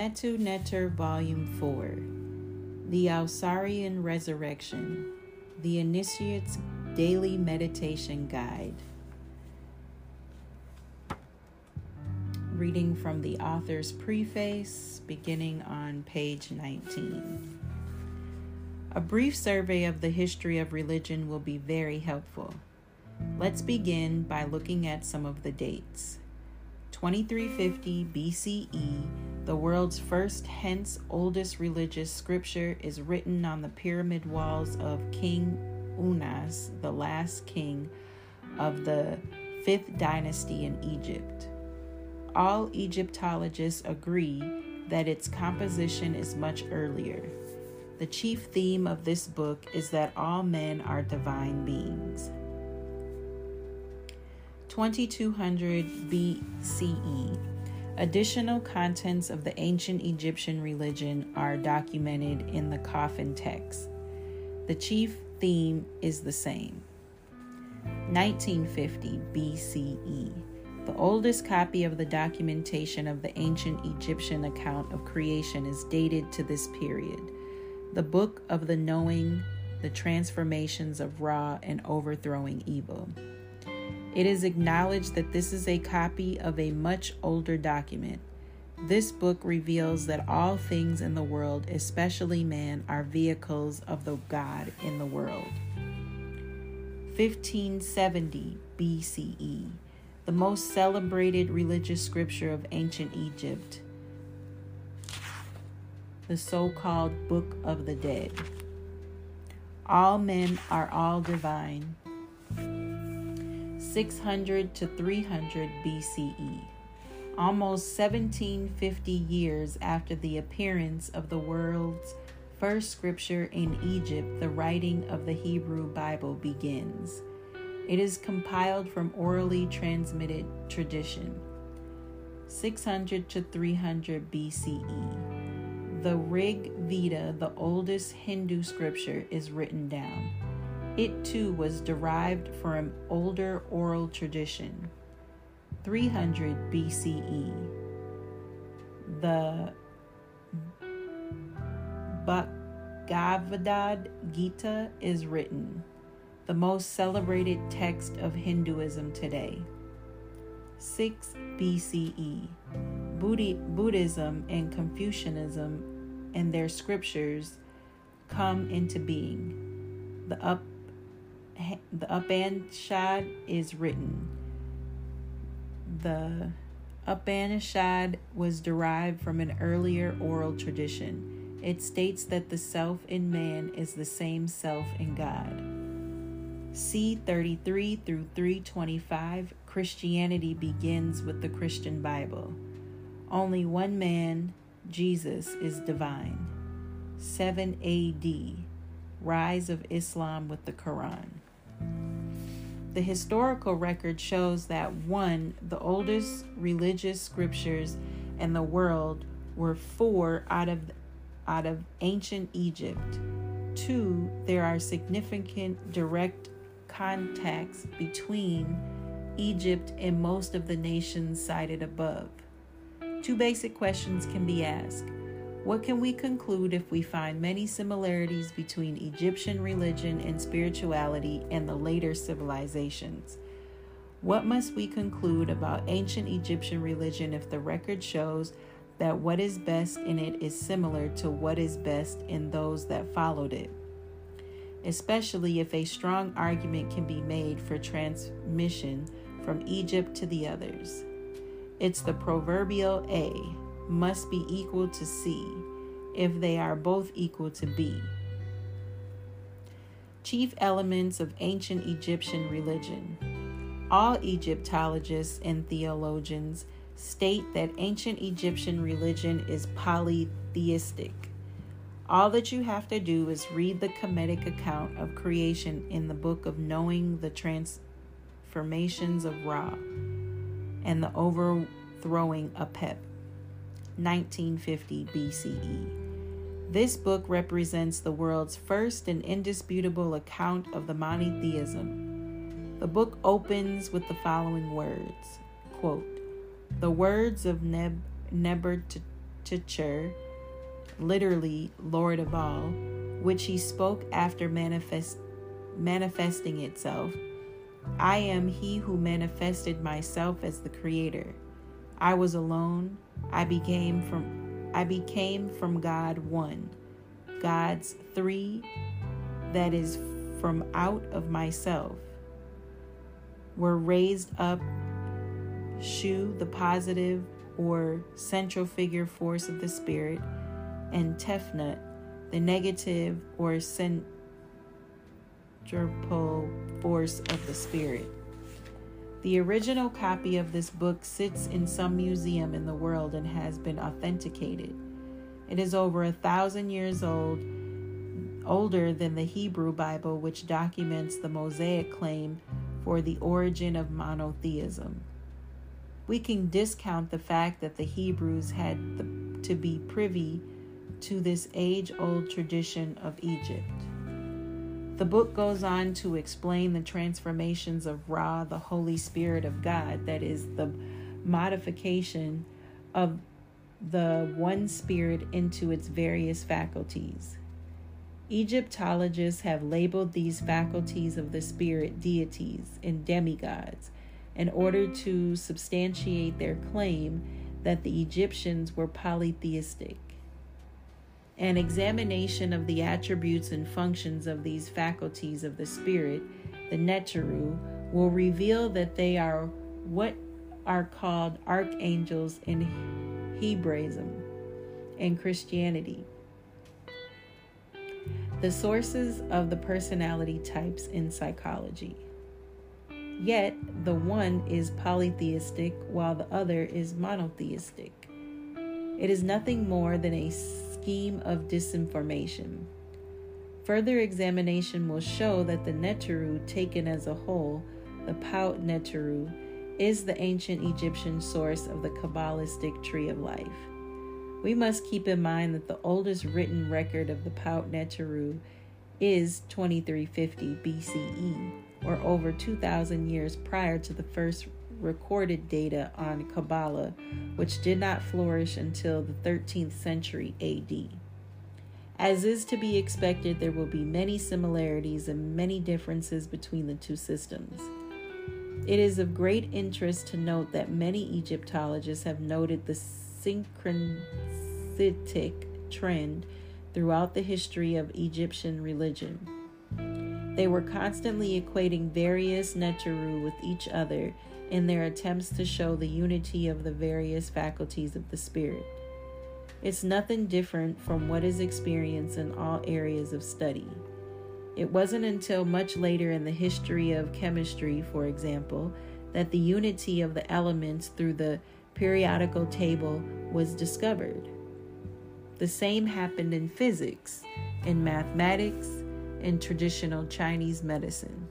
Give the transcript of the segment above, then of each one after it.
Metu Neter, Volume 4 The Ausarian Resurrection, The Initiate's Daily Meditation Guide. Reading from the author's preface, beginning on page 19. A brief survey of the history of religion will be very helpful. Let's begin by looking at some of the dates. 2350 BCE, the world's first, hence oldest religious scripture, is written on the pyramid walls of King Unas, the last king of the fifth dynasty in Egypt. All Egyptologists agree that its composition is much earlier. The chief theme of this book is that all men are divine beings. 2200 BCE. Additional contents of the ancient Egyptian religion are documented in the coffin text. The chief theme is the same. 1950 BCE. The oldest copy of the documentation of the ancient Egyptian account of creation is dated to this period. The Book of the Knowing, the Transformations of Ra, and Overthrowing Evil. It is acknowledged that this is a copy of a much older document. This book reveals that all things in the world, especially man, are vehicles of the God in the world. 1570 BCE, the most celebrated religious scripture of ancient Egypt, the so called Book of the Dead. All men are all divine. 600 to 300 BCE, almost 1750 years after the appearance of the world's first scripture in Egypt, the writing of the Hebrew Bible begins. It is compiled from orally transmitted tradition. 600 to 300 BCE. The Rig Veda, the oldest Hindu scripture, is written down. It too was derived from older oral tradition. 300 BCE. The Bhagavad Gita is written, the most celebrated text of Hinduism today. 6 BCE. Buddhism and Confucianism and their scriptures come into being. The up the Upanishad is written. The Upanishad was derived from an earlier oral tradition. It states that the self in man is the same self in God. C 33 through 325 Christianity begins with the Christian Bible. Only one man, Jesus, is divine. 7 AD Rise of Islam with the Quran. The historical record shows that one, the oldest religious scriptures in the world were four out of out of ancient Egypt. Two, there are significant direct contacts between Egypt and most of the nations cited above. Two basic questions can be asked. What can we conclude if we find many similarities between Egyptian religion and spirituality and the later civilizations? What must we conclude about ancient Egyptian religion if the record shows that what is best in it is similar to what is best in those that followed it? Especially if a strong argument can be made for transmission from Egypt to the others. It's the proverbial A must be equal to C if they are both equal to B. Chief elements of ancient Egyptian religion. All Egyptologists and theologians state that ancient Egyptian religion is polytheistic. All that you have to do is read the Kemetic account of creation in the book of Knowing the Transformations of Ra and the Overthrowing of Apep. 1950 BCE. This book represents the world's first and indisputable account of the monotheism. The book opens with the following words quote, The words of Neb- Nefertiti, literally Lord of all, which he spoke after manifest, manifesting itself. I am he who manifested myself as the creator. I was alone. I became from I became from God one. God's three that is from out of myself were raised up Shu, the positive or central figure force of the spirit, and Tefnut, the negative or central force of the spirit. The original copy of this book sits in some museum in the world and has been authenticated. It is over a thousand years old, older than the Hebrew Bible, which documents the Mosaic claim for the origin of monotheism. We can discount the fact that the Hebrews had the, to be privy to this age old tradition of Egypt. The book goes on to explain the transformations of Ra, the Holy Spirit of God, that is, the modification of the one spirit into its various faculties. Egyptologists have labeled these faculties of the spirit deities and demigods in order to substantiate their claim that the Egyptians were polytheistic. An examination of the attributes and functions of these faculties of the Spirit, the Neteru, will reveal that they are what are called archangels in Hebraism and Christianity. The sources of the personality types in psychology. Yet, the one is polytheistic while the other is monotheistic. It is nothing more than a scheme of disinformation. Further examination will show that the Neteru, taken as a whole, the Paut Neteru, is the ancient Egyptian source of the Kabbalistic tree of life. We must keep in mind that the oldest written record of the Paut Neteru is 2350 BCE, or over 2,000 years prior to the first recorded data on Kabbalah, which did not flourish until the 13th century AD. As is to be expected, there will be many similarities and many differences between the two systems. It is of great interest to note that many Egyptologists have noted the synchronistic trend throughout the history of Egyptian religion. They were constantly equating various Neteru with each other in their attempts to show the unity of the various faculties of the Spirit. It's nothing different from what is experienced in all areas of study. It wasn't until much later in the history of chemistry, for example, that the unity of the elements through the periodical table was discovered. The same happened in physics, in mathematics, in traditional Chinese medicine.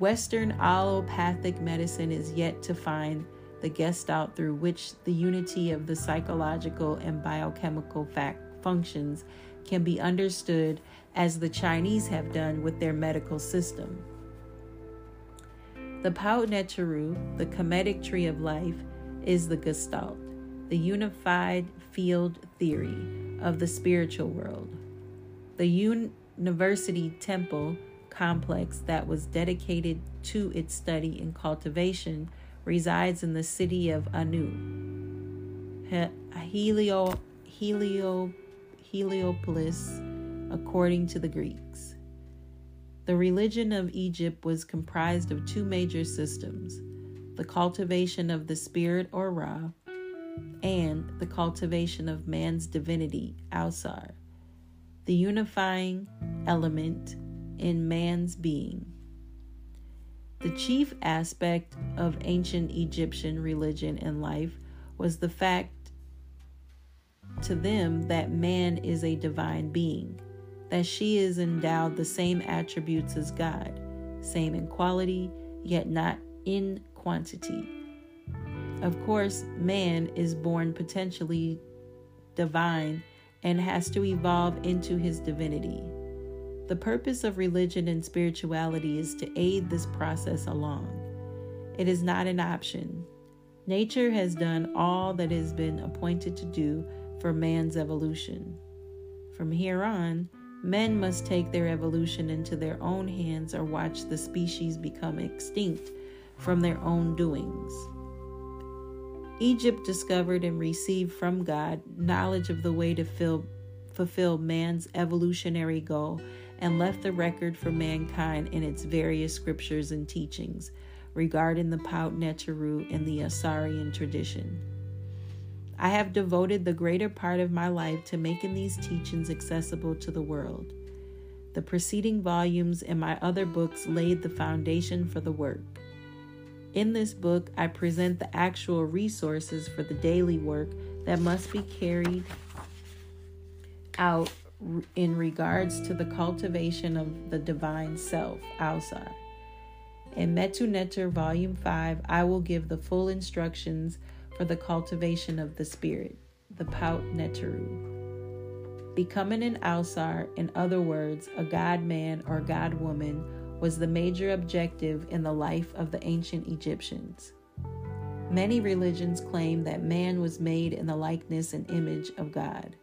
Western allopathic medicine is yet to find the gestalt through which the unity of the psychological and biochemical fact functions can be understood as the Chinese have done with their medical system. The Paut Neteru, the Kemetic tree of life, is the gestalt, the unified field theory of the spiritual world. The university temple complex that was dedicated to its study and cultivation resides in the city of Anu. Helio, Helio, Heliopolis, according to the Greeks. The religion of Egypt was comprised of two major systems the cultivation of the spirit or Ra, and the cultivation of man's divinity, Ausar, the unifying element in man's being. The chief aspect of ancient Egyptian religion and life was the fact to them that man is a divine being, that she is endowed the same attributes as God, same in quality, yet not in quantity. Of course, man is born potentially divine and has to evolve into his divinity. The purpose of religion and spirituality is to aid this process along. It is not an option. Nature has done all that has been appointed to do for man's evolution. From here on, men must take their evolution into their own hands or watch the species become extinct from their own doings. Egypt discovered and received from God knowledge of the way to fill, fulfill man's evolutionary goal and left the record for mankind in its various scriptures and teachings regarding the Paut Neteru and the Ausarian tradition. I have devoted the greater part of my life to making these teachings accessible to the world. The preceding volumes and my other books laid the foundation for the work. In this book, I present the actual resources for the daily work that must be carried out in regards to the cultivation of the divine self, Ausar. In Metu Neter Volume 5, I will give the full instructions for the cultivation of the Spirit, the Paut Neteru. Becoming an Ausar, in other words, a God man or God woman, was the major objective in the life of the ancient Egyptians. Many religions claim that man was made in the likeness and image of God.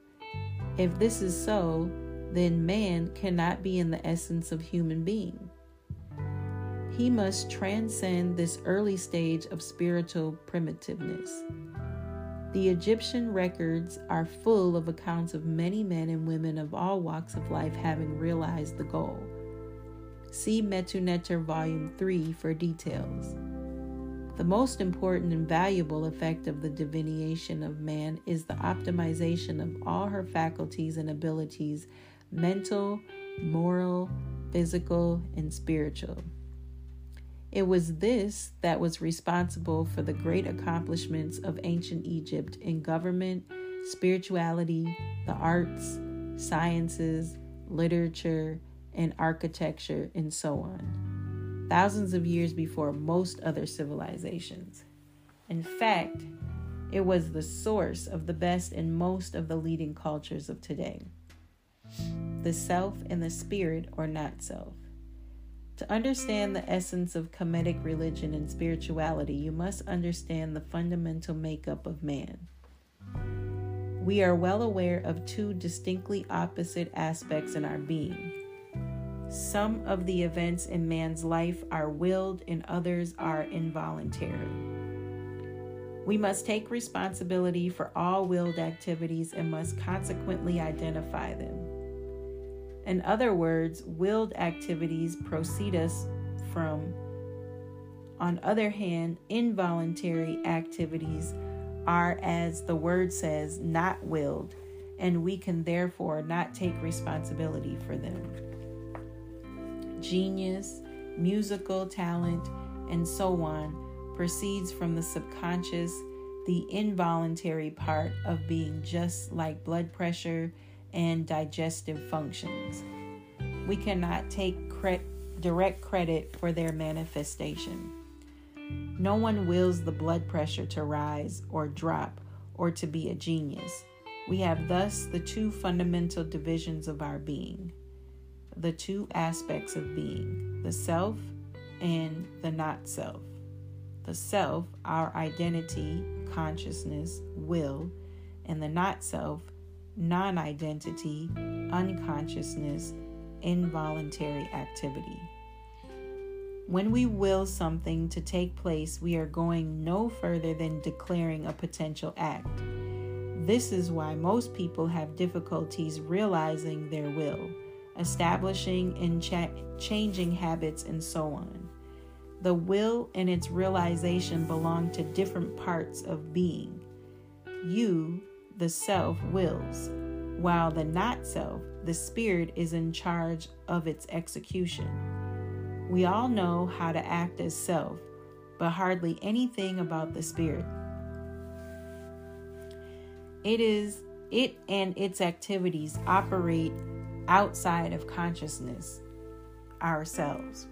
If this is so, then man cannot be in the essence of human being. He must transcend this early stage of spiritual primitiveness. The Egyptian records are full of accounts of many men and women of all walks of life having realized the goal. See Metu Neter Volume 3 for details. The most important and valuable effect of the divination of man is the optimization of all her faculties and abilities mental, moral, physical, and spiritual. It was this that was responsible for the great accomplishments of ancient Egypt in government, spirituality, the arts, sciences, literature, and architecture, and so on thousands of years before most other civilizations. In fact, it was the source of the best in most of the leading cultures of today. The self and the spirit, or not self. To understand the essence of Kemetic religion and spirituality, you must understand the fundamental makeup of man. We are well aware of two distinctly opposite aspects in our being some of the events in man's life are willed and others are involuntary. We must take responsibility for all willed activities and must consequently identify them. In other words, willed activities proceed us from. On other hand, involuntary activities are, as the word says, not willed, and we can therefore not take responsibility for them genius, musical talent, and so on proceeds from the subconscious, the involuntary part of being just like blood pressure and digestive functions. We cannot take cre- direct credit for their manifestation. No one wills the blood pressure to rise or drop or to be a genius. We have thus the two fundamental divisions of our being the two aspects of being the self and the not self. The self, our identity, consciousness, will, and the not self, non identity, unconsciousness, involuntary activity. When we will something to take place, we are going no further than declaring a potential act. This is why most people have difficulties realizing their will establishing and cha- changing habits, and so on. The will and its realization belong to different parts of being. You, the self, wills, while the not self, the spirit, is in charge of its execution. We all know how to act as self, but hardly anything about the spirit. It is it and its activities operate outside of consciousness ourselves.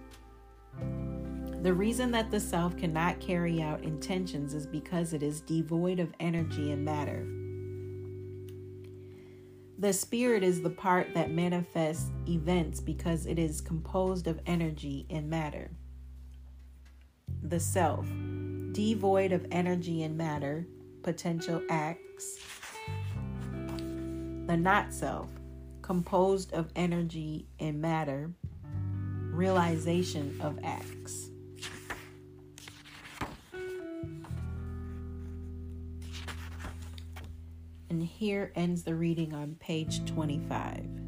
The reason that the self cannot carry out intentions is because it is devoid of energy and matter. The spirit is the part that manifests events because it is composed of energy and matter. The self, devoid of energy and matter, potential acts. The not self, composed of energy and matter, realization of acts. And here ends the reading on page 25.